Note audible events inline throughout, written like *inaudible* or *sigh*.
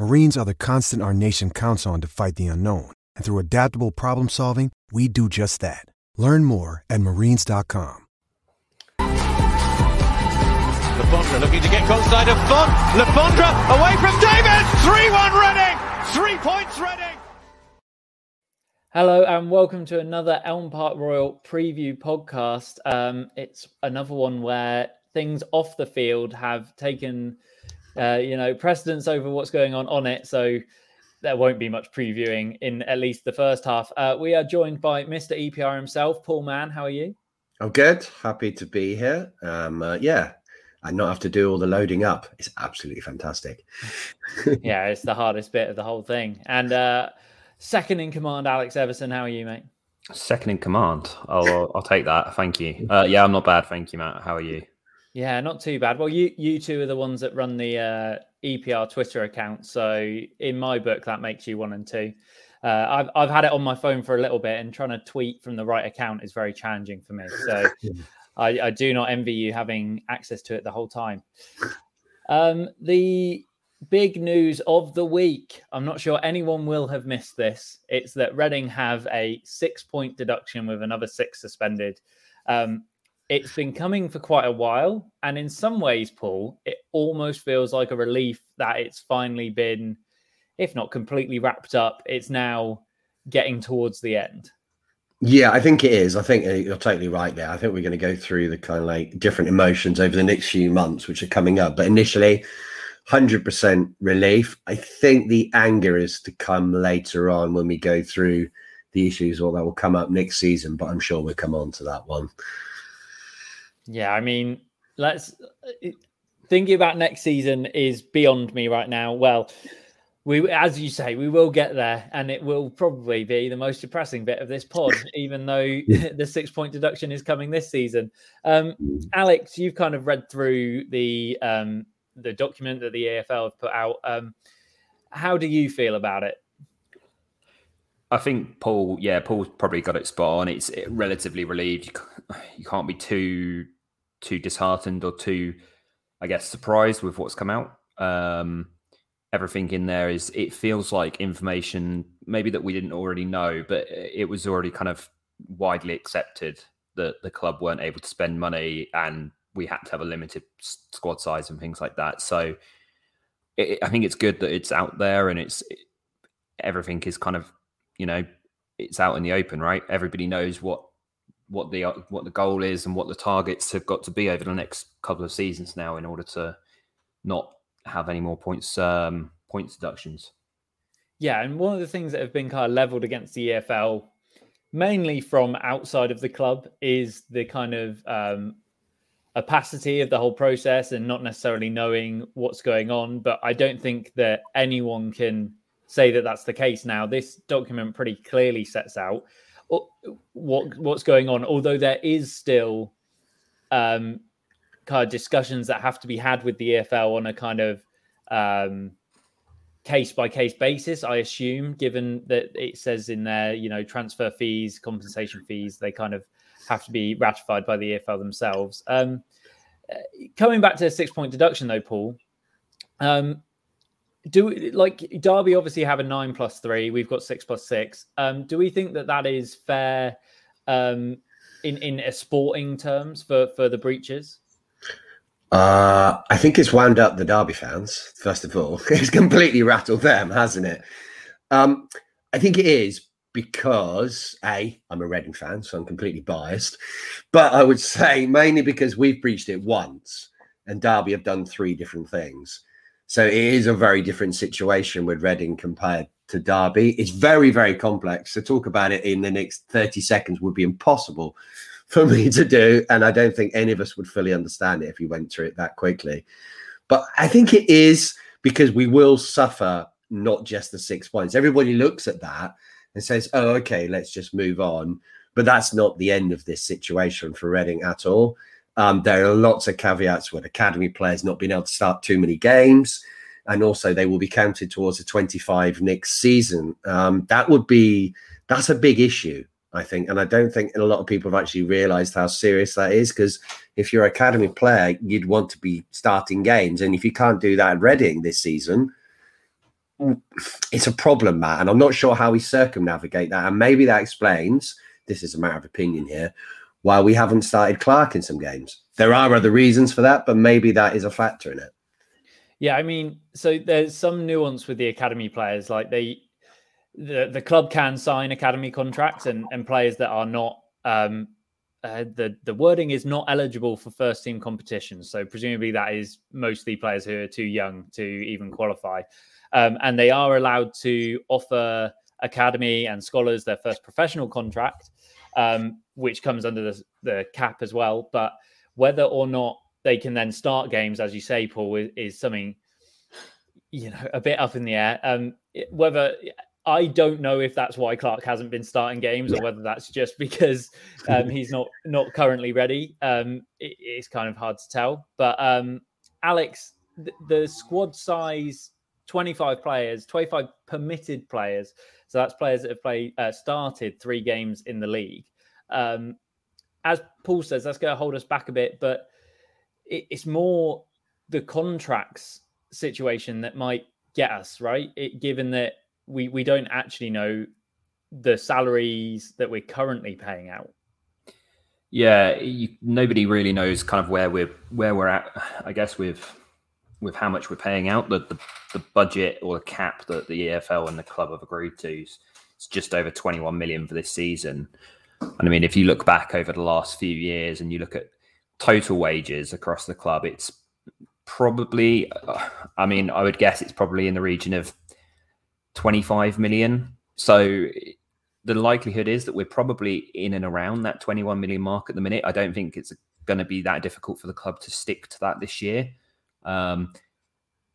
Marines are the constant our nation counts on to fight the unknown. And through adaptable problem solving, we do just that. Learn more at marines.com. Lafondra looking to get goal side of Font. Lafondra away from David. 3-1 Reading. Three points Reading. Hello and welcome to another Elm Park Roar preview podcast. Um, it's another one where things off the field have taken, uh, you know, precedence over what's going on on it. So there won't be much previewing in at least the first half. Uh, we are joined by Mr. EPR himself, Paul Mann. How are you? I'm good. Happy to be here. Um, uh, yeah, and not have to do all the loading up. It's absolutely fantastic. *laughs* yeah, it's the hardest bit of the whole thing. And uh, second in command, Alex Everson. How are you, mate? Second in command. I'll I'll take that. Thank you. Uh, yeah, I'm not bad. Thank you, Matt. How are you? Yeah, not too bad. Well, you you two are the ones that run the uh, EPR Twitter account. So in my book, that makes you one and two. Uh, I've I've had it on my phone for a little bit, and trying to tweet from the right account is very challenging for me. So *laughs* I, I do not envy you having access to it the whole time. Um, the big news of the week. I'm not sure anyone will have missed this. It's that Reading have a six point deduction with another six suspended. Um, it's been coming for quite a while. And in some ways, Paul, it almost feels like a relief that it's finally been, if not completely wrapped up, it's now getting towards the end. Yeah, I think it is. I think uh, you're totally right there. I think we're going to go through the kind of like different emotions over the next few months, which are coming up. But initially, 100% relief. I think the anger is to come later on when we go through the issues or that will come up next season. But I'm sure we'll come on to that one. Yeah, I mean, let's thinking about next season is beyond me right now. Well, we, as you say, we will get there, and it will probably be the most depressing bit of this pod, *laughs* even though *laughs* the six point deduction is coming this season. Um, Alex, you've kind of read through the um, the document that the EFL have put out. Um, how do you feel about it? I think Paul, yeah, Paul's probably got it spot on. It's relatively relieved. You can't, *sighs* you can't be too too disheartened or too, I guess, surprised with what's come out. Um, everything in there is it feels like information maybe that we didn't already know, but it was already kind of widely accepted that the club weren't able to spend money and we had to have a limited squad size and things like that. So it, I think it's good that it's out there and it's it, everything is kind of you know it's out in the open, right? Everybody knows what what the what the goal is and what the targets have got to be over the next couple of seasons now in order to not have any more points um points deductions. Yeah, and one of the things that have been kind of leveled against the EFL, mainly from outside of the club, is the kind of um, opacity of the whole process and not necessarily knowing what's going on. But I don't think that anyone can say that that's the case now. This document pretty clearly sets out what what's going on, although there is still um, kind of discussions that have to be had with the EFL on a kind of um, case by case basis. I assume, given that it says in there, you know, transfer fees, compensation fees, they kind of have to be ratified by the EFL themselves. Um, coming back to the six point deduction though, Paul. Um, do like Derby obviously have a nine plus three. We've got six plus six. Um, do we think that that is fair um, in in a sporting terms for for the breaches? Uh, I think it's wound up the Derby fans. First of all, *laughs* it's completely rattled them, hasn't it? Um, I think it is because a I'm a Reading fan, so I'm completely biased. But I would say mainly because we've breached it once, and Derby have done three different things. So it is a very different situation with Reading compared to Derby. It's very, very complex. To talk about it in the next 30 seconds would be impossible for me to do. And I don't think any of us would fully understand it if we went through it that quickly. But I think it is because we will suffer not just the six points. Everybody looks at that and says, oh, okay, let's just move on. But that's not the end of this situation for Reading at all. Um, there are lots of caveats with academy players not being able to start too many games. And also, they will be counted towards the 25 next season. Um, that would be, that's a big issue, I think. And I don't think a lot of people have actually realized how serious that is because if you're an academy player, you'd want to be starting games. And if you can't do that at Reading this season, it's a problem, Matt. And I'm not sure how we circumnavigate that. And maybe that explains this is a matter of opinion here why we haven't started Clarke in some games. There are other reasons for that, but maybe that is a factor in it. Yeah, I mean, so there's some nuance with the academy players. Like they, the the club can sign academy contracts, and and players that are not. Um, uh, the the wording is not eligible for first team competitions. So presumably that is mostly players who are too young to even qualify, um, and they are allowed to offer academy and scholars their first professional contract um, which comes under the, the cap as well. But whether or not they can then start games, as you say, Paul, is, is something you know a bit up in the air. Um, whether I don't know if that's why Clarke hasn't been starting games, or whether that's just because um, *laughs* he's not not currently ready. Um, it, it's kind of hard to tell. But um, Alex, the, the squad size 25 players, 25 permitted players. So that's players that have played uh, started three games in the league. Um, as Paul says, that's going to hold us back a bit, but it, it's more the contracts situation that might get us right. It, given that we we don't actually know the salaries that we're currently paying out. Yeah, you, nobody really knows kind of where we're where we're at. I guess with with how much we're paying out. The, the, the budget or the cap that the EFL and the club have agreed to is just over 21 million for this season. And I mean, if you look back over the last few years and you look at total wages across the club, it's probably, I mean, I would guess it's probably in the region of 25 million. So the likelihood is that we're probably in and around that 21 million mark at the minute. I don't think it's going to be that difficult for the club to stick to that this year. Um,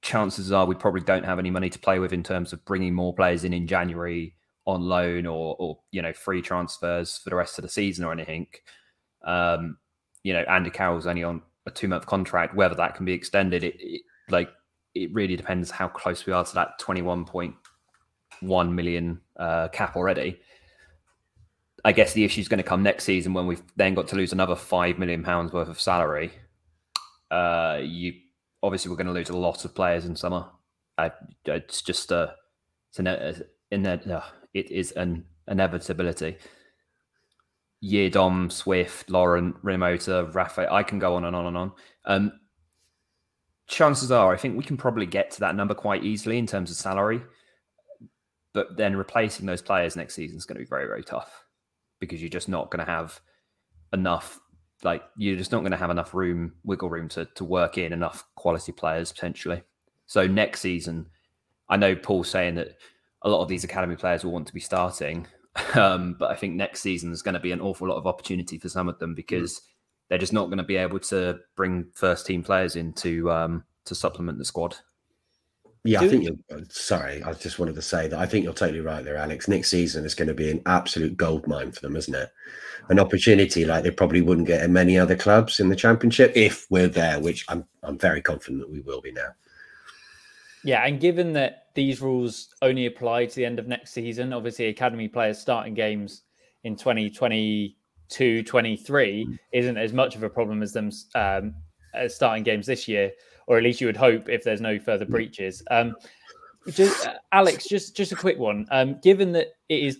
chances are we probably don't have any money to play with in terms of bringing more players in in January on loan or, or you know free transfers for the rest of the season or anything. Um, you know, Andy Carroll's only on a two month contract. Whether that can be extended, it, it like it really depends how close we are to that twenty one point one million uh, cap already. I guess the issue is going to come next season when we've then got to lose another five million pounds worth of salary. Uh, you obviously we're going to lose a lot of players in summer. I, it's just a, it's an, in uh, it is an inevitability. Yiadom, Swift, Laurent, Rinomhota, Rafa. I can go on and on and on. Um, chances are, I think we can probably get to that number quite easily in terms of salary. But then replacing those players next season is going to be very, very tough because you're just not going to have enough like you're just not going to have enough room, wiggle room to to work in enough quality players potentially. So next season, I know Paul's saying that a lot of these academy players will want to be starting, *laughs* um, but I think next season is going to be an awful lot of opportunity for some of them because mm. they're just not going to be able to bring first team players in to um, to supplement the squad. Yeah, I think you're sorry. I just wanted to say that I think you're totally right there, Alex. Next season is going to be an absolute gold mine for them, isn't it? An opportunity like they probably wouldn't get in many other clubs in the championship if we're there, which I'm I'm very confident that we will be now. Yeah, and given that these rules only apply to the end of next season, obviously academy players starting games in 2022 23 mm. isn't as much of a problem as them um, uh, starting games this year, or at least you would hope if there's no further breaches. Um, just, uh, Alex, just just a quick one. Um, given that it is,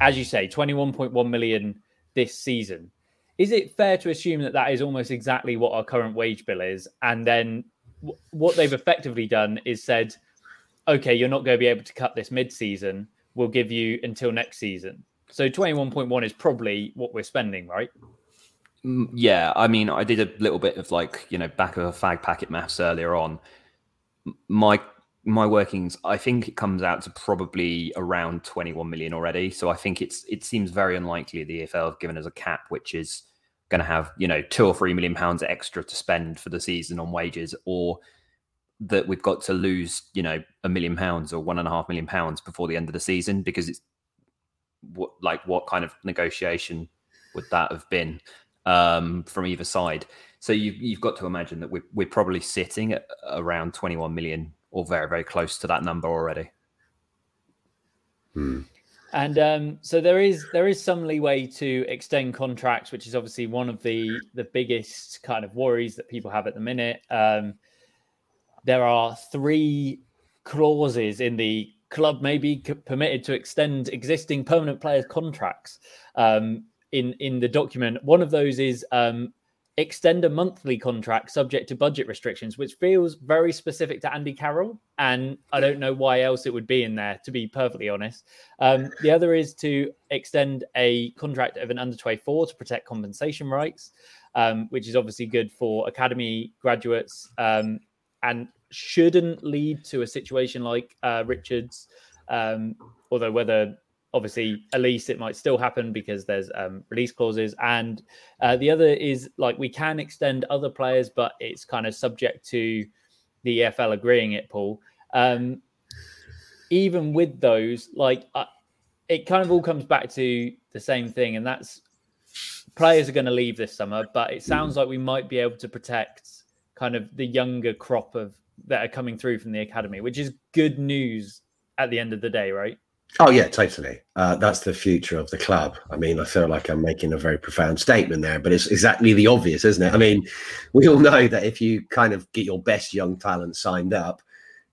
as you say, 21.1 million this season, is it fair to assume that that is almost exactly what our current wage bill is? And then w- what they've effectively done is said, okay, you're not going to be able to cut this mid-season. We'll give you until next season. So 21.1 is probably what we're spending, right? Mm, yeah, I mean, I did a little bit of like you know back of a fag packet maths earlier on. My my workings, I think it comes out to probably around 21 million already. So I think it's it seems very unlikely the EFL have given us a cap, which is going to have you know two or three million pounds extra to spend for the season on wages, or that we've got to lose you know a million pounds or one and a half million pounds before the end of the season because it's what like what kind of negotiation would that have been um, from either side? So you've you've got to imagine that we're we're probably sitting at around 21 million or very very close to that number already. Hmm. And um, so there is there is some leeway to extend contracts, which is obviously one of the the biggest kind of worries that people have at the minute. Um, there are three clauses in the club may be permitted to extend existing permanent players' contracts um, in in the document. One of those is um, extend a monthly contract subject to budget restrictions, which feels very specific to Andy Carroll. And I don't know why else it would be in there, to be perfectly honest. Um, the other is to extend a contract of an under 24 to protect compensation rights, um, which is obviously good for academy graduates um, and shouldn't lead to a situation like uh, Richards. Um, although whether obviously Olise it might still happen because there's um, release clauses and uh, the other is like we can extend other players but it's kind of subject to the EFL agreeing it paul um, even with those like uh, it kind of all comes back to the same thing and that's players are going to leave this summer but it sounds like we might be able to protect kind of the younger crop of that are coming through from the academy which is good news at the end of the day right Oh yeah, totally. Uh, that's the future of the club. I mean, I feel like I'm making a very profound statement there, but it's exactly the obvious, isn't it? I mean, we all know that if you kind of get your best young talent signed up,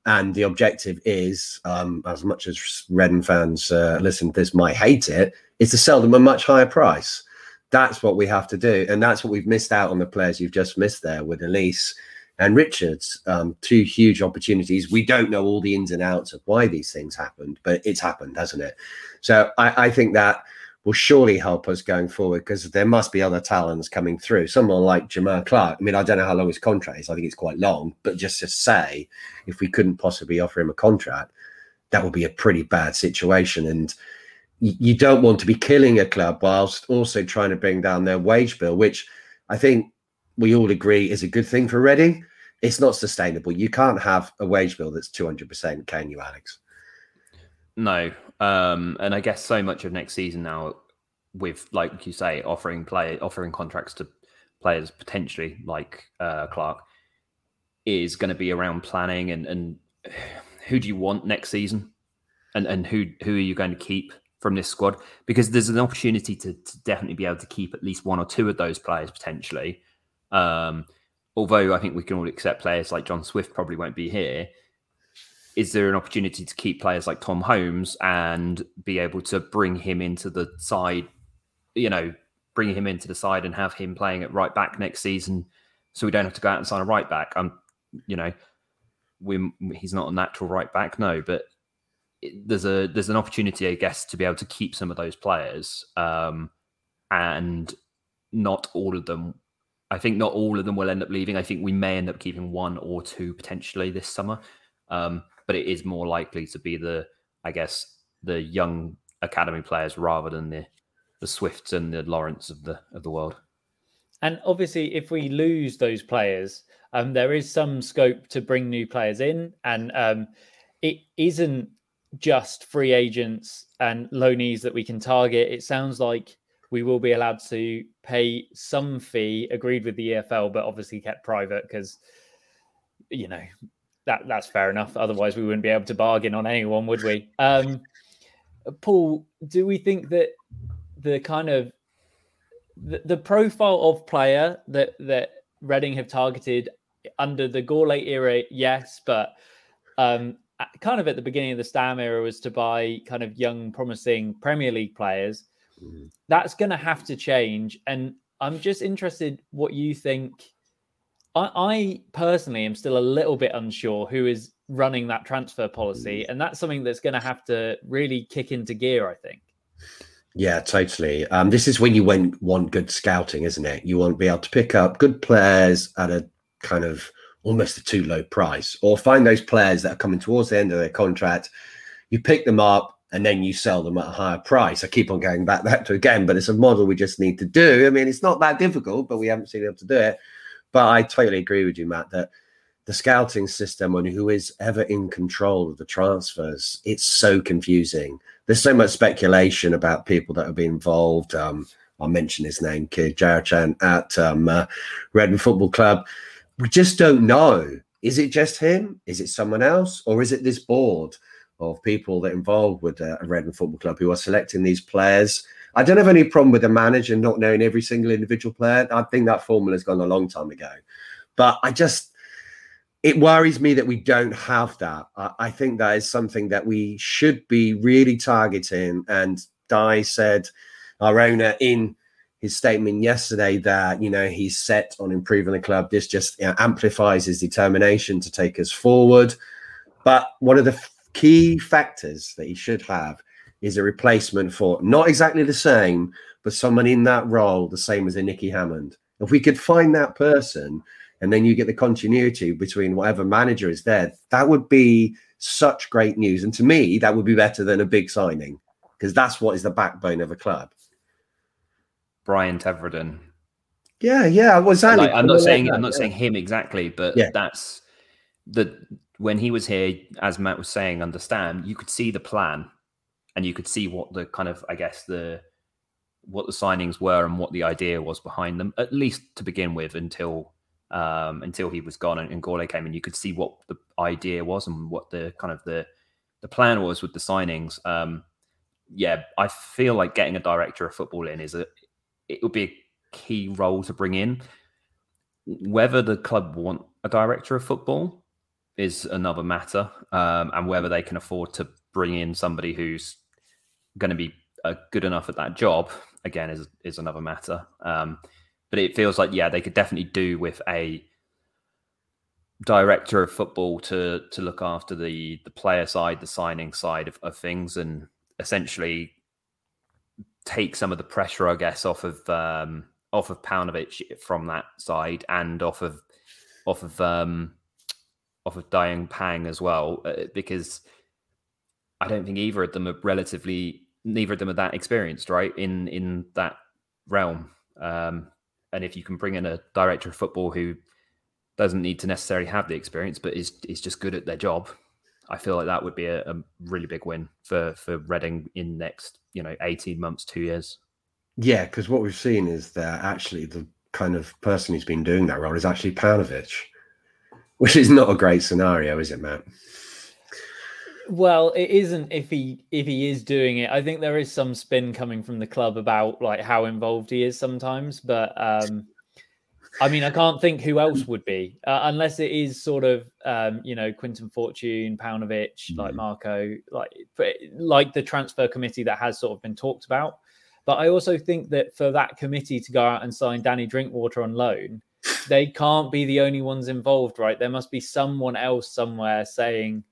and the objective is, um, as much as Reading fans uh, listen to this might hate it, is to sell them a much higher price. That's what we have to do, and that's what we've missed out on the players you've just missed there with Olise and Richards. Um, two huge opportunities. We don't know all the ins and outs of why these things happened, but it's happened, hasn't it? So I, I think that will surely help us going forward because there must be other talents coming through. Someone like Jahmari Clarke. I mean, I don't know how long his contract is. I think it's quite long, but just to say, if we couldn't possibly offer him a contract, that would be a pretty bad situation. And you don't want to be killing a club whilst also trying to bring down their wage bill, which I think we all agree is a good thing for Reading. It's not sustainable. You can't have a wage bill that's 200%, can you, Alex? No. Um, and I guess so much of next season now, with, like you say, offering play, offering contracts to players potentially like uh, Clarke, is going to be around planning and, and who do you want next season? And, and who who are you going to keep from this squad? Because there's an opportunity to, to definitely be able to keep at least one or two of those players potentially um, although I think we can all accept players like John Swift probably won't be here. Is there an opportunity to keep players like Tom Holmes and be able to bring him into the side, you know, bring him into the side and have him playing at right back next season so we don't have to go out and sign a right back? I'm, you know, we he's not a natural right back, no, but there's a there's an opportunity, I guess, to be able to keep some of those players, um, and not all of them I think not all of them will end up leaving. I think we may end up keeping one or two potentially this summer, um, but it is more likely to be the, I guess, the young academy players rather than the the Swifts and the Laurents of the of the world. And obviously, if we lose those players, um, there is some scope to bring new players in, and um, it isn't just free agents and loanees that we can target. It sounds like we will be allowed to pay some fee agreed with the EFL, but obviously kept private because you know that that's fair enough. Otherwise, we wouldn't be able to bargain on anyone, would we? *laughs* Um, Paul, do we think that the kind of the, the profile of player that that Reading have targeted under the Gourlay era, yes, but um, kind of at the beginning of the Stam era was to buy kind of young, promising Premier League players. Mm. That's going to have to change, and I'm just interested what you think. I, I, personally am still a little bit unsure who is running that transfer policy, mm. and that's something that's going to have to really kick into gear. I think. Yeah, totally. Um, this is when you want, want good scouting, isn't it? You want to be able to pick up good players at a kind of almost a too low price, or find those players that are coming towards the end of their contract. You pick them up and then you sell them at a higher price. I keep on going back that to again, but it's a model we just need to do. I mean, it's not that difficult, but we haven't seen able to do it. But I totally agree with you, Matt, that the scouting system and who is ever in control of the transfers, it's so confusing. There's so much speculation about people that have been involved. Um, I'll mention his name, Kia Joorabchian at um, uh, Football Club we just don't know. Is it just him? Is it someone else? Or is it this board of people that involved with uh, Reading Football Club who are selecting these players? I don't have any problem with the manager not knowing every single individual player. I think that formula has gone a long time ago. But I just, it worries me that we don't have that. I, I think that is something that we should be really targeting. And Dai said, our owner in his statement yesterday that you know he's set on improving the club. This just you know, amplifies his determination to take us forward. But one of the key factors that he should have is a replacement for not exactly the same, but someone in that role, the same as a Nicky Hammond. If we could find that person, and then you get the continuity between whatever manager is there, that would be such great news. And to me, that would be better than a big signing because that's what is the backbone of a club. Brian Tevreden. Yeah, yeah, well, exactly. Like, I'm not saying I'm not saying him exactly, but yeah. that's the when he was here, as Matt was saying, understand you could see the plan, and you could see what the kind of I guess the what the signings were and what the idea was behind them, at least to begin with, until um, until he was gone and, and came in. You could see what the idea was and what the kind of the the plan was with the signings. Um, yeah, I feel like getting a director of football in is a it would be a key role to bring in. Whether the club want a director of football is another matter, um, and whether they can afford to bring in somebody who's going to be uh, good enough at that job again is is another matter. Um, but it feels like yeah, they could definitely do with a director of football to to look after the the player side, the signing side of, of things, and essentially take some of the pressure, I guess, off of um, off of Paunovic from that side, and off of off of um, off of Dayong Pang as well, uh, because I don't think either of them are relatively neither of them are that experienced, right? In in that realm, um, and if you can bring in a director of football who doesn't need to necessarily have the experience, but is is just good at their job, I feel like that would be a, a really big win for for Reading in next you know 18 months two years yeah because what we've seen is that actually the kind of person who's been doing that role is actually Paunovic which is not a great scenario is it matt well it isn't if he if he is doing it i think there is some spin coming from the club about like how involved he is sometimes but um I mean, I can't think who else would be, uh, unless it is sort of, um, you know, Quinton Fortune, Paunovic, mm-hmm. like Marco, like like the transfer committee that has sort of been talked about. But I also think that for that committee to go out and sign Danny Drinkwater on loan, they can't be the only ones involved, right? There must be someone else somewhere saying,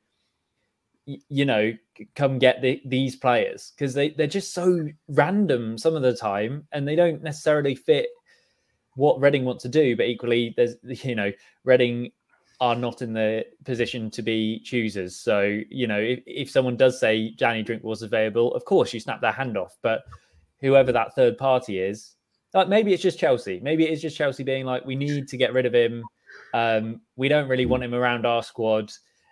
you know, come get the, these players because they, they're just so random some of the time and they don't necessarily fit what Reading want to do, but equally, there's *laughs* you know Reading are not in the position to be choosers. So you know, if, if someone does say Danny Drink was available, of course you snap their hand off. But whoever that third party is, like maybe it's just Chelsea. Maybe it is just Chelsea being like, we need to get rid of him. Um, we don't really want him around our squad.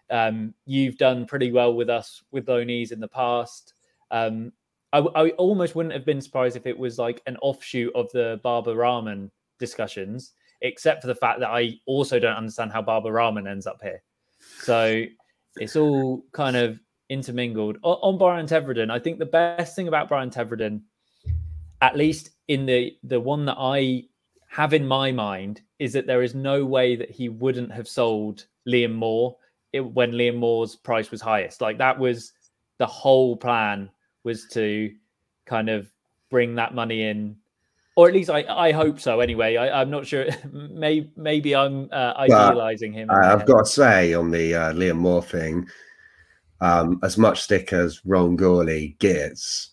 Um, you've done pretty well with us with loanees in the past. Um, I, I, almost wouldn't have been surprised if it was like an offshoot of the Baba Rahman discussions, except for the fact that I also don't understand how Baba Rahman ends up here. So it's all kind of intermingled. On, on Brian Tevreden, I think the best thing about Brian Tevreden, at least in the the one that I have in my mind is that there is no way that he wouldn't have sold Liam Moore when Liam Moore's price was highest. Like that was the whole plan was to kind of bring that money in, or at least I, I hope so. Anyway, I, am not sure. *laughs* maybe maybe I'm uh, idealizing him. I've got to say on the uh, Liam Moore thing, um, as much stick as Ron Gourlay gets.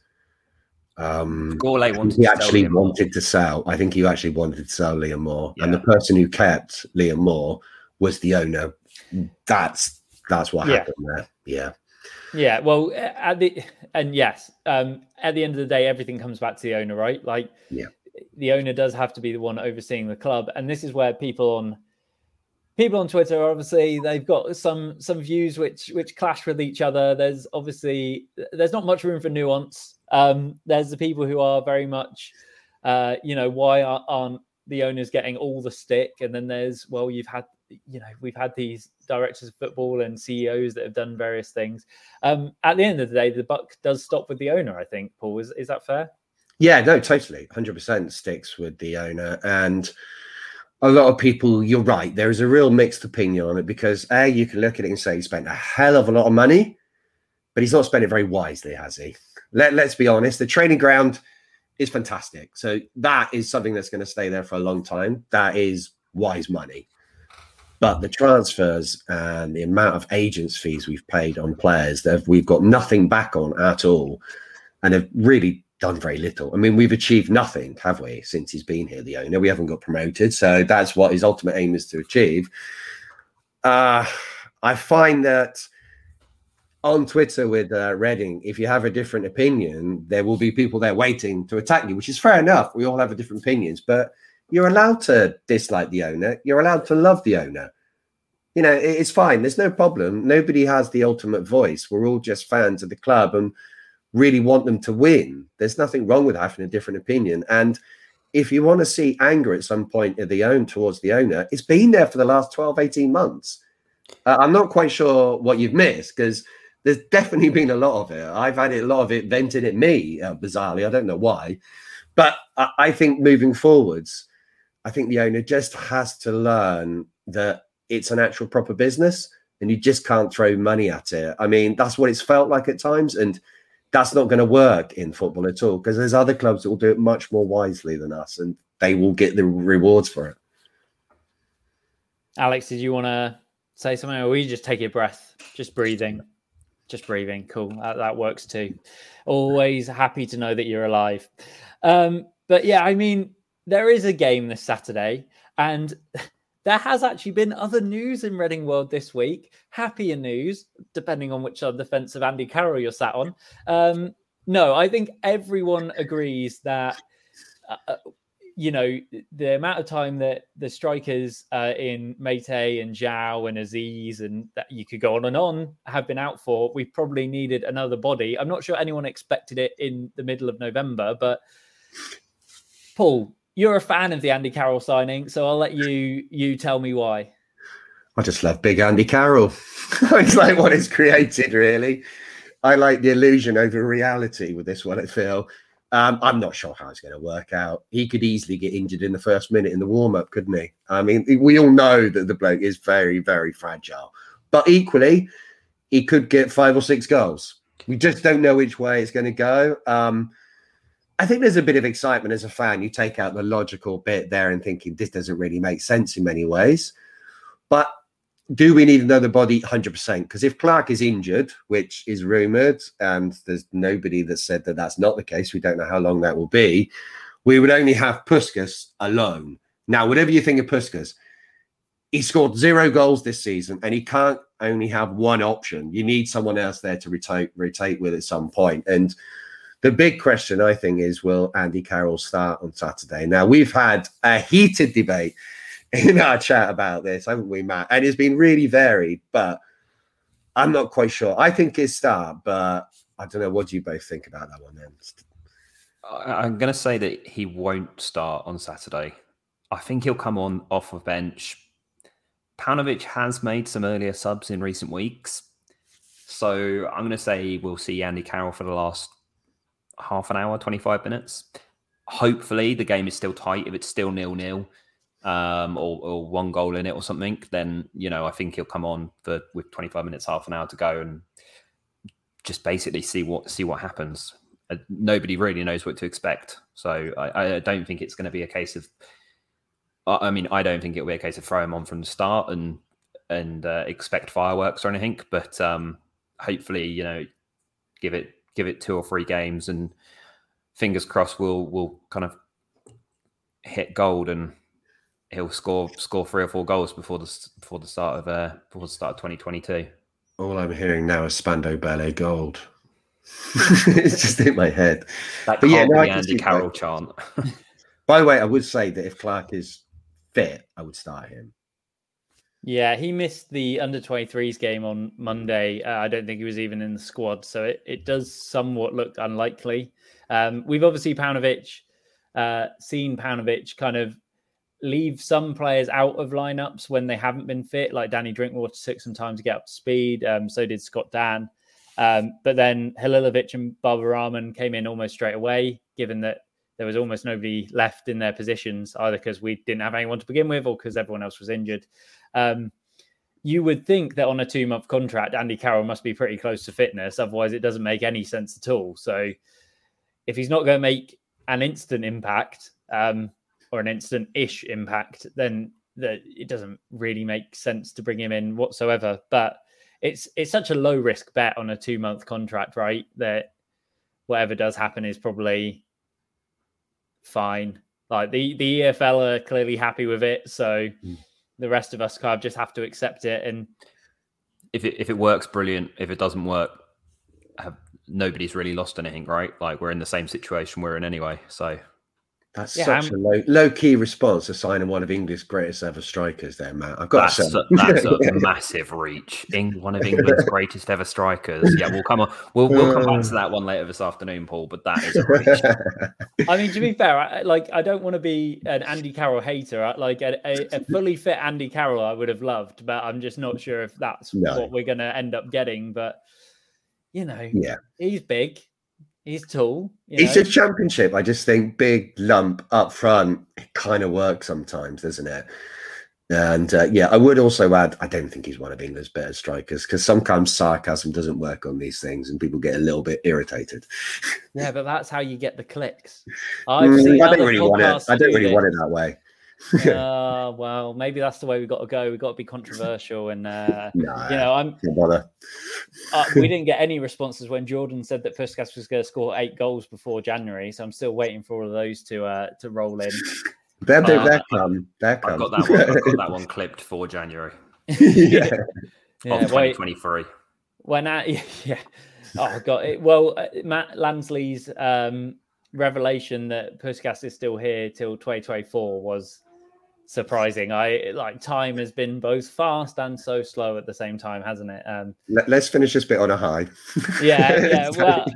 Um, Gourlay wanted he actually wanted to sell. I think he actually wanted to sell Liam Moore, yeah. and the person who kept Liam Moore was the owner. That's that's what yeah. happened there. Yeah. Yeah, well, at the and yes, um, at the end of the day, everything comes back to the owner, right? Like, yeah, the owner does have to be the one overseeing the club, and this is where people on people on Twitter obviously they've got some some views which which clash with each other. There's obviously there's not much room for nuance. Um, there's the people who are very much, uh, you know, why aren't the owners getting all the stick? And then there's well, you've had you know we've had these directors of football and CEOs that have done various things. Um, at the end of the day, the buck does stop with the owner. I think Paul is is that fair? Yeah, no, totally, hundred percent sticks with the owner and. A lot of people, you're right. There is a real mixed opinion on it because a you can look at it and say he spent a hell of a lot of money, but he's not spent it very wisely, has he? Let, let's be honest. The training ground is fantastic. So that is something that's going to stay there for a long time. That is wise money. But the transfers and the amount of agents' fees we've paid on players that we've got nothing back on at all and have really done very little. I mean, we've achieved nothing, have we, since he's been here, the owner? We haven't got promoted. So that's what his ultimate aim is to achieve. Uh, I find that on Twitter with uh, Reading, if you have a different opinion, there will be people there waiting to attack you, which is fair enough. We all have different opinions, but you're allowed to dislike the owner. You're allowed to love the owner. You know, it's fine. There's no problem. Nobody has the ultimate voice. We're all just fans of the club and really want them to win. There's nothing wrong with having a different opinion. And if you want to see anger at some point of the own towards the owner, it's been there for the last 12, 18 months. Uh, I'm not quite sure what you've missed because there's definitely been a lot of it. I've had it, a lot of it vented at me, uh, bizarrely. I don't know why. But I, I think moving forwards, I think the owner just has to learn that it's an actual proper business and you just can't throw money at it. I mean, that's what it's felt like at times. And that's not going to work in football at all because there's other clubs that will do it much more wisely than us and they will get the rewards for it. Alex, did you want to say something or will you just take your breath? Just breathing. Just breathing. Cool. That, that works too. Always happy to know that you're alive. Um, but yeah, I mean, there is a game this Saturday, and *laughs* there has actually been other news in Reading World this week. Happier news, depending on which of the fence of Andy Carroll you're sat on. Um, no, I think everyone agrees that. Uh, uh you know the amount of time that the strikers uh, in Meite and João and Azeez and that you could go on and on have been out for. We probably needed another body. I'm not sure anyone expected it in the middle of November, but Paul, you're a fan of the Andy Carroll signing, so I'll let you you tell me why. I just love big Andy Carroll. *laughs* it's like what is created, really. I like the illusion over reality with this one. I feel. Um, I'm not sure how it's going to work out. He could easily get injured in the first minute in the warm up, couldn't he? I mean, we all know that the bloke is very, very fragile, but equally, he could get five or six goals. We just don't know which way it's going to go. Um, I think there's a bit of excitement as a fan. You take out the logical bit there and thinking this doesn't really make sense in many ways. But do we need another body 100%? Because if Clarke is injured, which is rumored, and there's nobody that said that that's not the case, we don't know how long that will be, we would only have Puscas alone. Now, whatever you think of Puscas, he scored zero goals this season and he can't only have one option. You need someone else there to rotate, rotate with at some point. And the big question, I think, is will Andy Carroll start on Saturday? Now, we've had a heated debate in our chat about this, haven't we, Matt? And it's been really varied, but I'm not quite sure. I think his start, but I don't know. What do you both think about that one then? I'm going to say that he won't start on Saturday. I think he'll come on off a bench. Paunovic has made some earlier subs in recent weeks. So I'm going to say we'll see Andy Carroll for the last half an hour, 25 minutes. hopefully the game is still tight. If it's still nil nil, um, or, or one goal in it or something, then you know I think he'll come on for with 25 minutes, half an hour to go, and just basically see what see what happens. Uh, nobody really knows what to expect, so I, I don't think it's going to be a case of. I mean, I don't think it'll be a case of throw him on from the start and and uh, expect fireworks or anything, but um, hopefully, you know, give it give it two or three games and fingers crossed we'll we'll kind of hit gold and he'll score score three or four goals before the before the start of uh before the start of 2022. All I'm hearing now is Spandau Ballet Gold. *laughs* it's just in my head. That but can't yeah, no, be Andy Carroll that. chant. *laughs* By the way, I would say that if Clarke is fit, I would start him. Yeah, he missed the under 23s game on Monday. Uh, I don't think he was even in the squad. So it, it does somewhat look unlikely. Um, we've obviously Paunovic, uh, seen Paunovic kind of leave some players out of lineups when they haven't been fit, like Danny Drinkwater took some time to get up to speed. Um, so did Scott Dann. Um, but then Halilovic and Baba Rahman came in almost straight away, given that there was almost nobody left in their positions, either because we didn't have anyone to begin with or because everyone else was injured. Um, you would think that on a two month contract, Andy Carroll must be pretty close to fitness. Otherwise, it doesn't make any sense at all. So, if he's not going to make an instant impact um, or an instant ish impact, then that it doesn't really make sense to bring him in whatsoever. But it's it's such a low risk bet on a two month contract, right? That whatever does happen is probably fine. Like the the EFL are clearly happy with it, so mm. the rest of us kind of just have to accept it. And if it if it works, brilliant. If it doesn't work, have, nobody's really lost anything, right? Like we're in the same situation we're in anyway. So that's yeah, such I'm... a low, low key response to signing one of England's greatest ever strikers, there, Matt. I've got that's to say, a, that's a *laughs* *laughs* massive reach. In one of England's *laughs* greatest ever strikers. Yeah, we'll come on. We'll we'll come back to that one later this afternoon, Paul. But that is a reach. I mean, to be fair, I, like I don't want to be an Andy Carroll hater. Like a, a, a, fully fit Andy Carroll, I would have loved, but I'm just not sure if that's no. what we're going to end up getting. But you know, yeah, he's big. He's tall. It's know? a championship. I just think big lump up front it kind of works sometimes, doesn't it? And uh, yeah, I would also add, I don't think he's one of England's better strikers because sometimes sarcasm doesn't work on these things and people get a little bit irritated. Yeah, but that's how you get the clicks. *laughs* I've mm, I don't really want it. I don't really want it that way *laughs* uh, well, maybe that's the way we've got to go. We've got to be controversial, and uh, *laughs* nah, you know, I'm. Uh, we *laughs* didn't get any responses when Jordan said that Puscas was going to score eight goals before January, so I'm still waiting for all of those to uh, to roll in. They're, they're, they're come. They're come. I've got that one. I've got that one clipped for January. yeah. yeah, of 2023. When I, yeah, oh god, it, well, uh, Matt Lansley's um, revelation that Puscas is still here till 2024 was surprising. I like time has been both fast and so slow at the same time, hasn't it? Um, Let, us finish this bit on a high. yeah, yeah. *laughs* Well,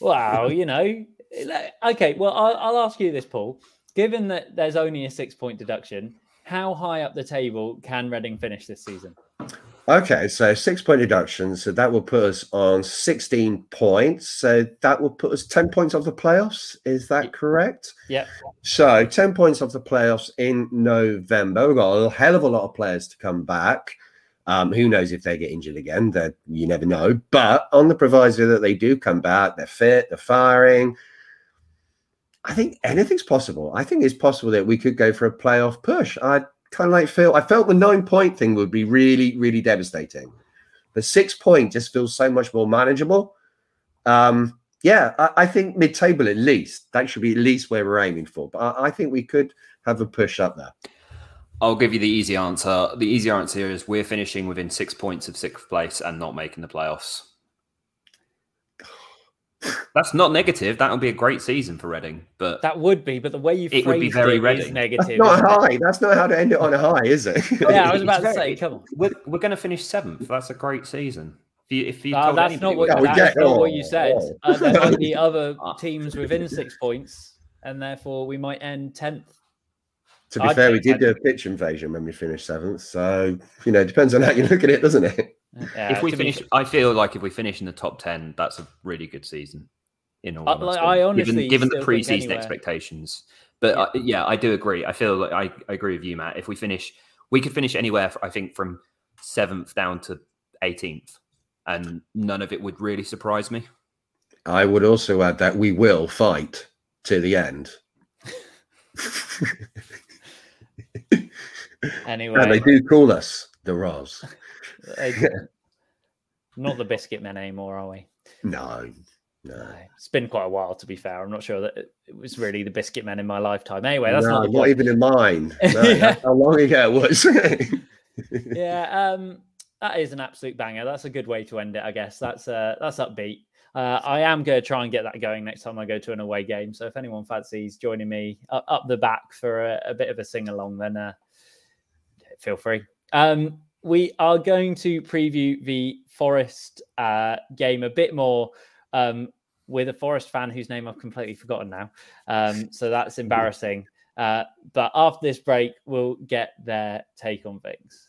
wow, you know, okay. Well, I'll, I'll ask you this, Paul. Given that there's only a six point deduction, how high up the table can Reading finish this season? Okay, so six point deduction. So that will put us on 16 points. So that will put us 10 points off the playoffs. Is that correct? Yeah. So 10 points off the playoffs in November. We've got a hell of a lot of players to come back. Um, who knows if they get injured again? That you never know. But on the proviso that they do come back, they're fit, they're firing. I think anything's possible. I think it's possible that we could go for a playoff push. I kind of like feel I felt the nine point thing would be really, really devastating. The six point just feels so much more manageable. Um, yeah, I, I think mid table at least. That should be at least where we're aiming for. But I, I, think we could have a push up there. I'll give you the easy answer. The easy answer is we're finishing within six points of sixth place and not making the playoffs. That's not negative. That would be a great season for Reading, but that would be. But the way you it would be very Reading negative. That's not high. That's not how to end it on a high, is it? *laughs* yeah, I was about to say. Come on, we're, we're going to finish seventh. That's a great season. If you, if you uh, that's not what, that's get, not oh, what you said. Oh. Uh, there might *laughs* be other teams within six points, and therefore we might end tenth. To be I'd fair, we did do a pitch invasion when we finished seventh, so you know, it depends on how you look at it, doesn't it? Yeah, if we finish, be... I feel like if we finish in the top ten, that's a really good season. In all, uh, like, I honestly, given, given the preseason expectations, but yeah. I, yeah, I do agree. I feel like I, I, agree with you, Matt. If we finish, we could finish anywhere. I think from seventh down to 18th, and none of it would really surprise me. I would also add that we will fight to the end. *laughs* *laughs* anyway, and they do call us the Roz. *laughs* *laughs* Not the biscuit men anymore, are we? No, no. It's been quite a while, to be fair. I'm not sure that it was really the biscuit men in my lifetime. Anyway, that's no, not, not even in mine. *laughs* No, yeah. How long ago it was? *laughs* yeah, um, that is an absolute banger. That's a good way to end it, I guess. That's uh, that's upbeat. Uh, I am going to try and get that going next time I go to an away game. So if anyone fancies joining me up, up the back for a, a, bit of a sing along, then uh, feel free. Um, we are going to preview the Forest uh, game a bit more um, with a Forest fan whose name I've completely forgotten now. Um, so that's *laughs* embarrassing. Uh, but after this break, we'll get their take on things.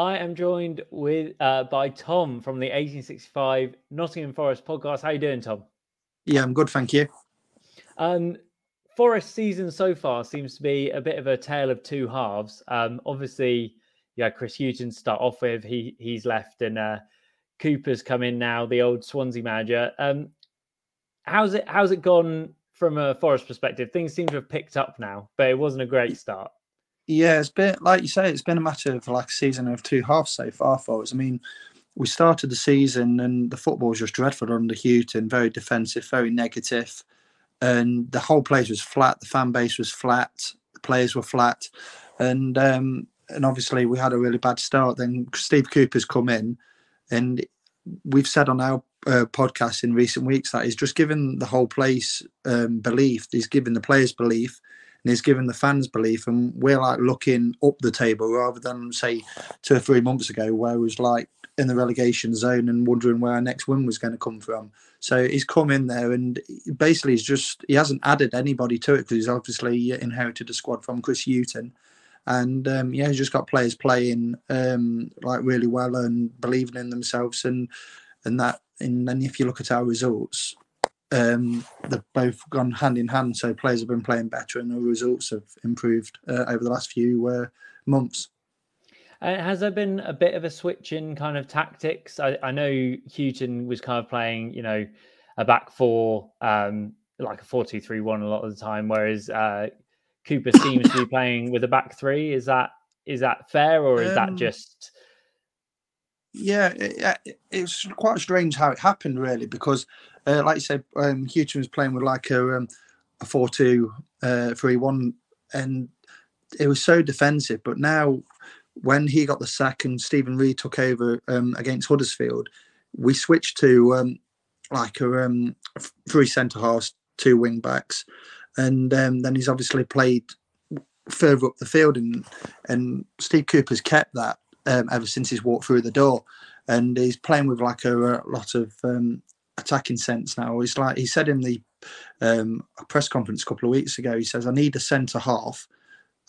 I am joined with uh, by Tom from the 1865 Nottingham Forest podcast. How you doing, Tom? Yeah, I'm good, thank you. Um, Forest season so far seems to be a bit of a tale of two halves. Um, obviously, yeah, Chris Hughton start off with he he's left and uh, Cooper's come in now, the old Swansea manager. Um, how's it how's it gone from a Forest perspective? Things seem to have picked up now, but it wasn't a great start. Yeah, it's been like you say, it's been a matter of like a season of two halves so far for us. I mean, we started the season and the football was just dreadful under Hughton, very defensive, very negative, and the whole place was flat. The fan base was flat. The players were flat, and um, and obviously we had a really bad start. Then Steve Cooper's come in, and we've said on our uh, podcast in recent weeks that he's just given the whole place um, belief. He's given the players belief and he's given the fans belief. And we're like looking up the table rather than say two or three months ago where it was like in the relegation zone and wondering where our next win was going to come from. So he's come in there and basically he's just he hasn't added anybody to it because he's obviously inherited a squad from Chris Hughton. And um, yeah, he's just got players playing um, like really well and believing in themselves and and that. And then if you look at our results, um, they've both gone hand in hand. So players have been playing better, and the results have improved uh, over the last few uh, months. Uh, has there been a bit of a switch in kind of tactics? I, I know Hughton was kind of playing, you know, a back four, um, like a four-two-three-one a lot of the time, whereas uh, Cooper seems to be *coughs* playing with a back three. Is that is that fair, or is um, that just? Yeah, it, it's quite strange how it happened, really, because uh, like you said, um, Hughton was playing with like a um, a four two uh, three one, and it was so defensive. But now, when he got the sack and Steven Reid took over um, against Huddersfield, we switched to um, like a um, three centre halves, two wing backs, and um, then he's obviously played further up the field, and and Steve Cooper's kept that um, ever since he's walked through the door, and he's playing with like a, a lot of um, attacking sense now. He's like he said in the um, press conference a couple of weeks ago. He says, "I need a centre half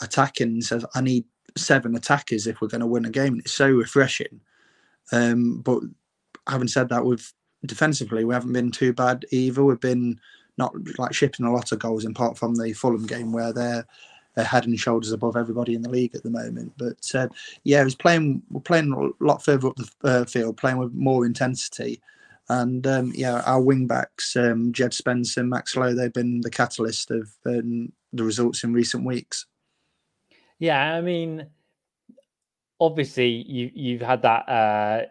attacking." He says, "I need seven attackers if we're going to win a game." And it's so refreshing. Um, but having said that, we've defensively we haven't been too bad either. We've been not like shipping a lot of goals, in part from the Fulham game where they're, they're head and shoulders above everybody in the league at the moment. But uh, yeah, he's playing. We're playing a lot further up the uh, field, playing with more intensity. And um, yeah, our wing backs, um, Jed Spencer, and Max Lowe, they've been the catalyst of um, the results in recent weeks. Yeah, I mean, obviously you you've had that uh,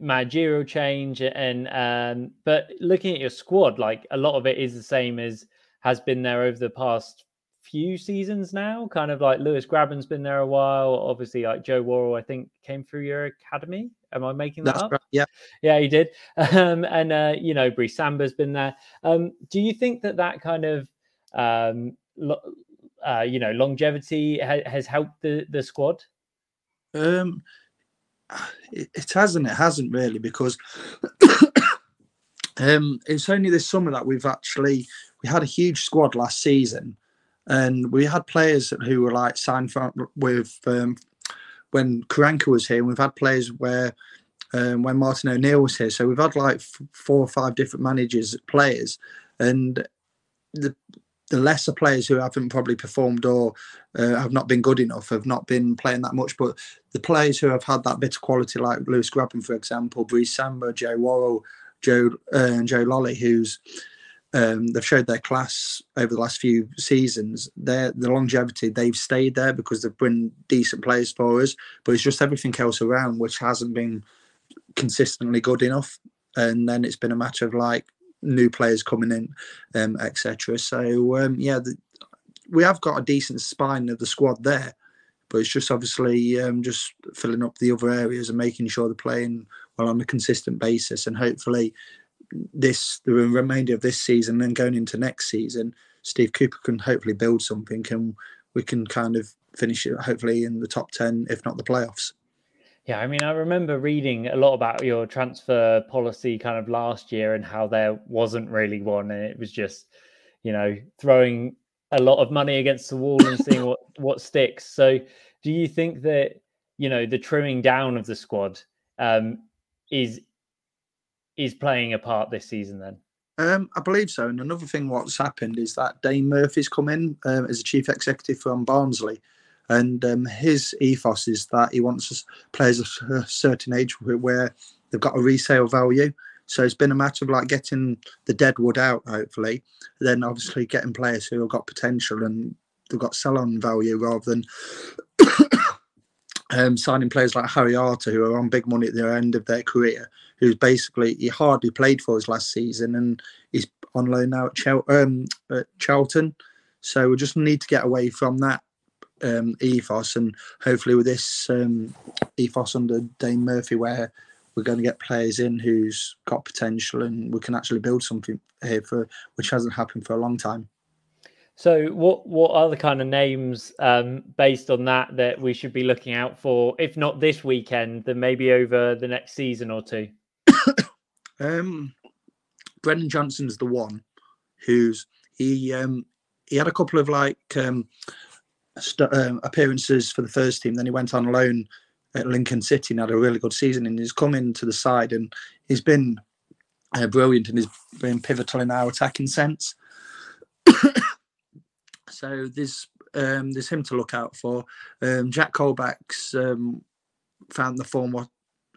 managerial change, and um, but looking at your squad, like a lot of it is the same as has been there over the past few seasons now. Kind of like Lewis Grabban's been there a while. Obviously, like Joe Worrall, I think came through your academy. Am I making that That's up? right, yeah. yeah, he did. *laughs* Um, and uh, you know, Brice Samba's been there. Um, do you think that that kind of um, lo- uh, you know longevity ha- has helped the the squad? Um, it, it hasn't. It hasn't really because *coughs* um, it's only this summer that we've actually we had a huge squad last season, and we had players who were like signed from with um, when Karanka was here. And we've had players where um, when Martin O'Neill was here. So we've had like f- four or five different managers, players, and the the lesser players who haven't probably performed or uh, have not been good enough have not been playing that much. But the players who have had that bit of quality, like Lewis Grabban, for example, Brice Samba, Joe Worrall, Joe uh, and Joe Lolley, who's um, they've showed their class over the last few seasons. Their the longevity they've stayed there because they've been decent players for us. But it's just everything else around which hasn't been consistently good enough. And then it's been a matter of like new players coming in, um, etc. So um, yeah, the, we have got a decent spine of the squad there, but it's just obviously um, just filling up the other areas and making sure they're playing well on a consistent basis, and hopefully this the remainder of this season and going into next season, Steve Cooper can hopefully build something and we can kind of finish it hopefully in the top ten, if not the playoffs. Yeah, I mean, I remember reading a lot about your transfer policy kind of last year and how there wasn't really one, and it was just, you know, throwing a lot of money against the wall and seeing what *laughs* what sticks. So, do you think that you know the trimming down of the squad um, is is playing a part this season? Then, Um, I believe so. And another thing what's happened is that Dane Murphy's come in um, as a chief executive from Barnsley. And um, his ethos is that he wants players of a certain age where- they've got a resale value. So it's been a matter of like getting the dead wood out, hopefully. Then obviously getting players who have got potential and they've got sell on value rather than *coughs* um, signing players like Harry Arter who are on big money at the end of their career, who's basically he hardly played for us last season and he's on loan now at, Chel- um, at Charlton. So we just need to get away from that um, ethos and hopefully with this um, ethos under Dane Murphy, where we're going to get players in who's got potential and we can actually build something here for which hasn't happened for a long time. so what what are the kind of names um, based on that that we should be looking out for? If not this weekend, then maybe over the next season or two. *coughs* Um, Brennan Johnson's the one who's he um, he had a couple of like um, st- um, appearances for the first team. Then he went on loan at Lincoln City and had a really good season. And he's come into the side and he's been uh, brilliant and he's been pivotal in our attacking sense. *coughs* so there's um, there's him to look out for. Um, Jack Colback's um, found the form what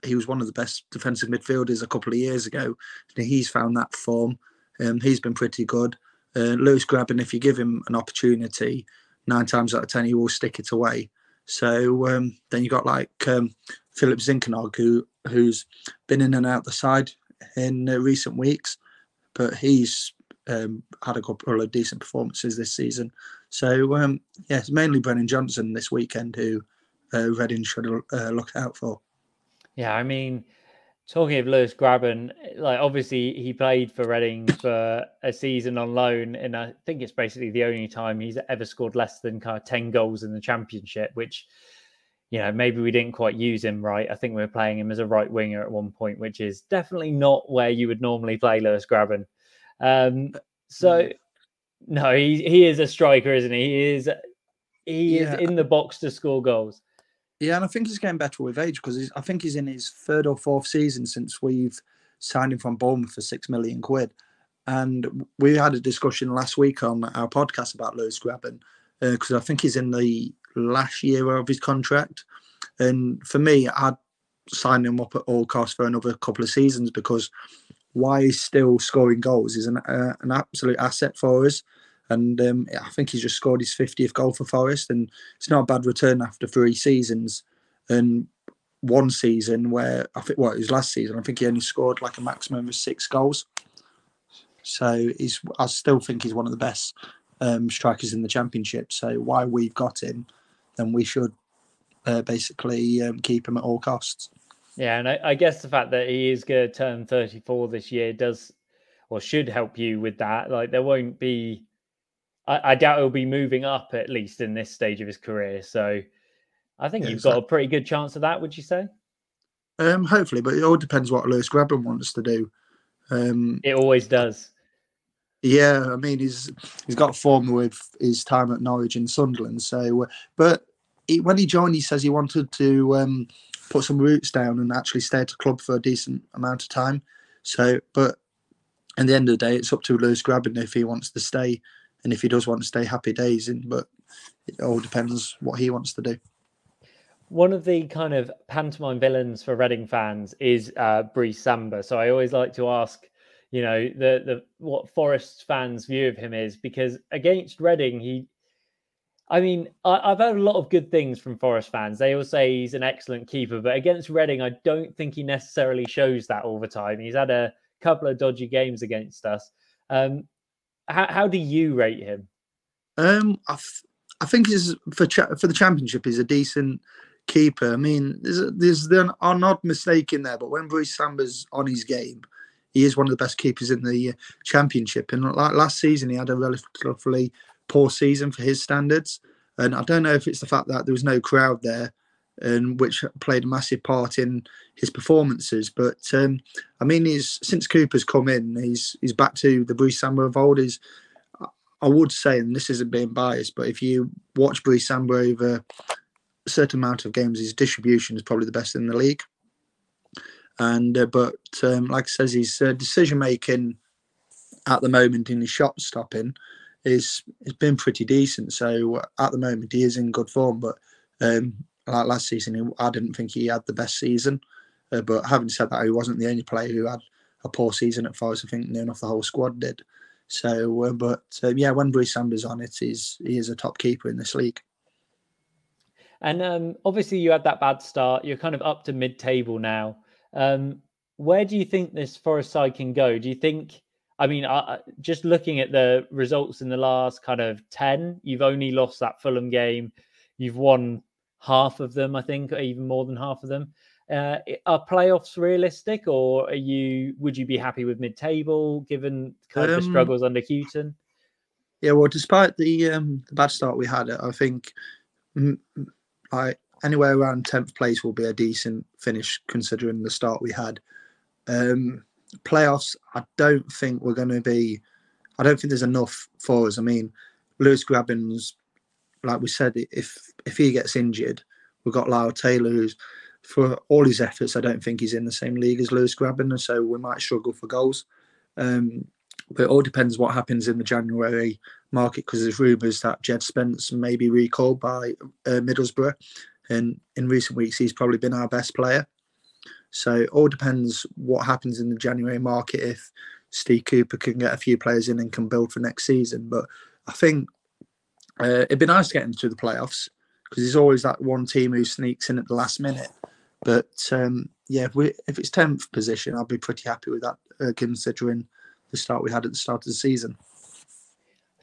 he was one of the best defensive midfielders a couple of years ago. He's found that form. Um, he's been pretty good. Uh, Lewis Grabban, if you give him an opportunity, nine times out of ten he will stick it away. So um, then you got like um, Philip Zinckernagel, who who's been in and out the side in uh, recent weeks, but he's um, had a couple of decent performances this season. So um, yeah, mainly Brennan Johnson this weekend who uh, Reading should uh, look out for. Yeah, I mean, talking of Lewis Grabban, eh, like obviously he played for Reading for a season on loan, and I think it's basically the only time he's ever scored less than kind of ten goals in the championship. Which, you know, maybe we didn't quite use him right. I think we were playing him as a right winger at one point, which is definitely not where you would normally play Lewis Grabban. Um, uh, so, mm. no, he he is a striker, isn't he? He is he Yeah. is in the box to score goals. Yeah, and I think he's getting better with age because I think he's in his third or fourth season since we've signed him from Bournemouth for six million quid. And we had a discussion last week on our podcast about Lewis Grabban because I think he's in the last year of his contract. And for me, I'd sign him up at all costs for another couple of seasons because why he's still scoring goals is an, uh, an absolute asset for us. And um, I think he's just scored his 50th goal for Forest, and it's not a bad return after three seasons. And one season where I think, well, it was last season, I think he only scored like a maximum of six goals. So he's, I still think he's one of the best um, strikers in the championship. So why we've got him, then we should uh, basically um, keep him at all costs. Yeah, and I, I, guess the fact that he is going to turn 34 this year does or should help you with that. Like there won't be, I, I doubt he'll be moving up at least in this stage of his career. So I think yeah, you've got a pretty good chance of that. Would you say? Um, hopefully, but it all depends what Lewis Grabban wants to do. Um, it always does. Yeah, I mean he's he's got form with his time at Norwich and Sunderland. So, but he, when he joined, he says he wanted to um, put some roots down and actually stay at the club for a decent amount of time. So, but at the end of the day, it's up to Lewis Grabban if he wants to stay, and if he does want to stay, happy days. In, but it all depends what he wants to do. One of the kind of pantomime villains for Reading fans is uh, Samba. So I always like to ask, you know, the the what Forest fans' view of him is because against Reading, he I mean, I, have heard a lot of good things from Forest fans. They all say he's an excellent keeper, but against Reading, I don't think he necessarily shows that all the time. He's had a couple of dodgy games against us. Um, how, how do you rate him? Um, I, th- I think he's for cha- for the championship. He's a decent keeper. I mean, there's there's an, an odd mistake in there, but when Brice Samba's on his game, he is one of the best keepers in the uh, championship. And like last season, he had a relatively poor season for his standards. And I don't know if it's the fact that there was no crowd there, and which played a massive part in his performances. But um, I mean, he's since Cooper's come in, he's he's back to the Brice Samba of old. Is I would say, and this isn't being biased, but if you watch Brice Samba over a certain amount of games, his distribution is probably the best in the league. And uh, but um, like I says, his uh, decision making at the moment in his shot stopping is has been pretty decent. So at the moment, he is in good form. But um, like last season, I didn't think he had the best season. Uh, but having said that, he wasn't the only player who had a poor season at Forest. I think near enough the whole squad did. So, uh, but uh, yeah, when Brice Samba's on it, he's he is a top keeper in this league. And um, obviously, you had that bad start. You're kind of up to mid-table now. Um, where do you think this Forest side can go? Do you think I mean, uh, just looking at the results in the last kind of 10, you've only lost that Fulham game. You've won half of them, I think, or even more than half of them. Uh, are playoffs realistic, or are you? Would you be happy with mid-table given kind of the um, struggles under Hughton? Yeah, well, despite the um, the bad start we had, I think I anywhere around tenth place will be a decent finish considering the start we had. Um, playoffs, I don't think we're going to be. I don't think there's enough for us. I mean, Lewis Grabban's, like we said, if if he gets injured, we've got Lyle Taylor, who's for all his efforts, I don't think he's in the same league as Lewis Grabban, and so we might struggle for goals. Um, but it all depends what happens in the January market because there's rumours that Jed Spence may be recalled by uh, Middlesbrough, and in recent weeks he's probably been our best player. So it all depends what happens in the January market if Steve Cooper can get a few players in and can build for next season. But I think uh, it'd be nice to get into the playoffs because there's always that one team who sneaks in at the last minute. But um, yeah, if, we, if it's tenth position, I'll be pretty happy with that, uh, considering the start we had at the start of the season.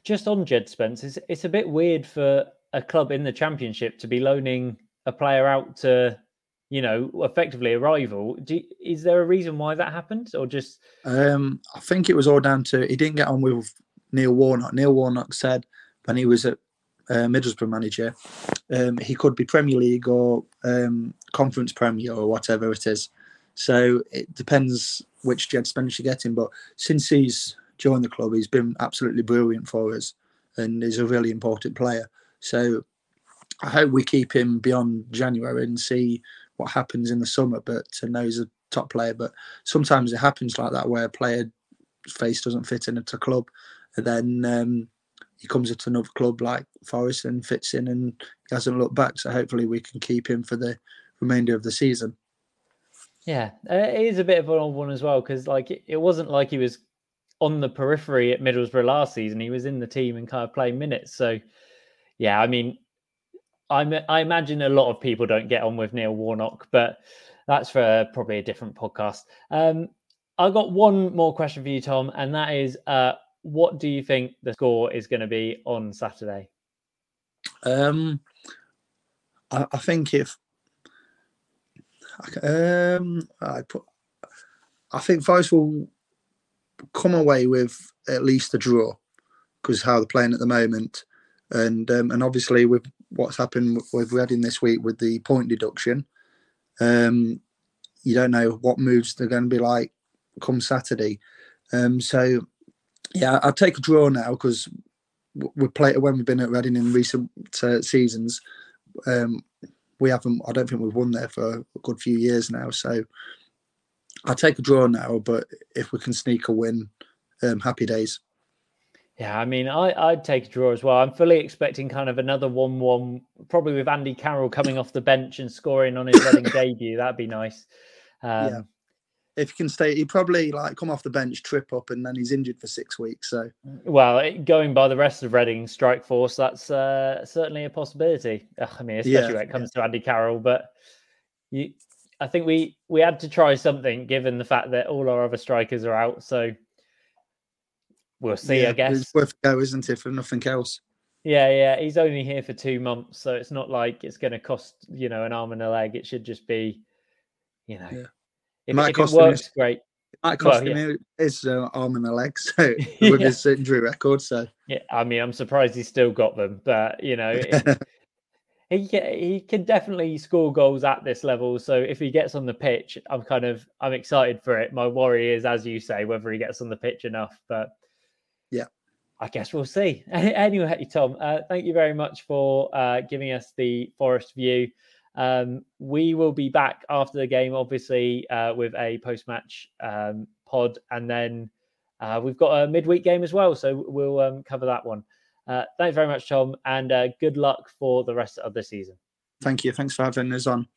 Just on Jed Spence, it's, it's a bit weird for a club in the Championship to be loaning a player out to you know, effectively a rival. Do, is there a reason why that happened, or just? Um, I think it was all down to he didn't get on with Neil Warnock. Neil Warnock said when he was at uh, Middlesbrough manager, um, he could be Premier League or um, Conference Premier or whatever it is. So it depends which Jed Spence you're getting. But since he's joined the club, he's been absolutely brilliant for us, and he's a really important player. So I hope we keep him beyond January and see what happens in the summer, but to know he's a top player. But sometimes it happens like that where a player face doesn't fit in at a club, and then um, he comes into another club like Forest and fits in, and he hasn't looked back. So hopefully we can keep him for the remainder of the season. Yeah, it is a bit of an odd one as well because like it, it wasn't like he was on the periphery at Middlesbrough last season. He was in the team and kind of playing minutes. So yeah, I mean, I, I imagine a lot of people don't get on with Neil Warnock, but that's for probably a different podcast. Um, I got one more question for you, Tom, and that is, uh, what do you think the score is going to be on Saturday? Um, I, I think if um, I put, I think Forest will come away with at least a draw because how they're playing at the moment, and um, and obviously with what's happened with Reading this week with the point deduction, um, you don't know what moves they're going to be like come Saturday. Um, so yeah, I'll take a draw now because we played when we've been at Reading in recent uh, seasons. Um, we haven't. I don't think we've won there for a good few years now. So I'll take a draw now. But if we can sneak a win, um, happy days. Yeah, I mean, I, I'd take a draw as well. I'm fully expecting kind of another 1 1, probably with Andy Carroll coming off the bench and scoring on his Reading *coughs* debut. That'd be nice. Um, yeah if he can stay, he probably like come off the bench, trip up, and then he's injured for six weeks. So, well, going by the rest of Reading strike force, that's uh, certainly a possibility. I mean, especially yeah, when it comes yeah. to Andy Carroll. But you, I think we we had to try something given the fact that all our other strikers are out. So we'll see. Yeah, I guess it's worth go, isn't it, for nothing else. Yeah, yeah. He's only here for two months, so it's not like it's going to cost you know an arm and a leg. It should just be, you know if, might if cost it works, him, great. Might cost well, him yeah. his uh, arm and a leg, so *laughs* with yeah. his injury record. So yeah, I mean, I'm surprised he's still got them, but you know, *laughs* he he can definitely score goals at this level. So if he gets on the pitch, I'm kind of I'm excited for it. My worry is, as you say, whether he gets on the pitch enough. But yeah, I guess we'll see. *laughs* Anyway, Tom, uh, thank you very much for uh, giving us the Forest view. Um, we will be back after the game, obviously, uh, with a post match um, pod. And then uh, we've got a midweek game as well. So we'll um, cover that one. Uh, thanks very much, Tom. And uh, good luck for the rest of the season. Thank you. Thanks for having us on.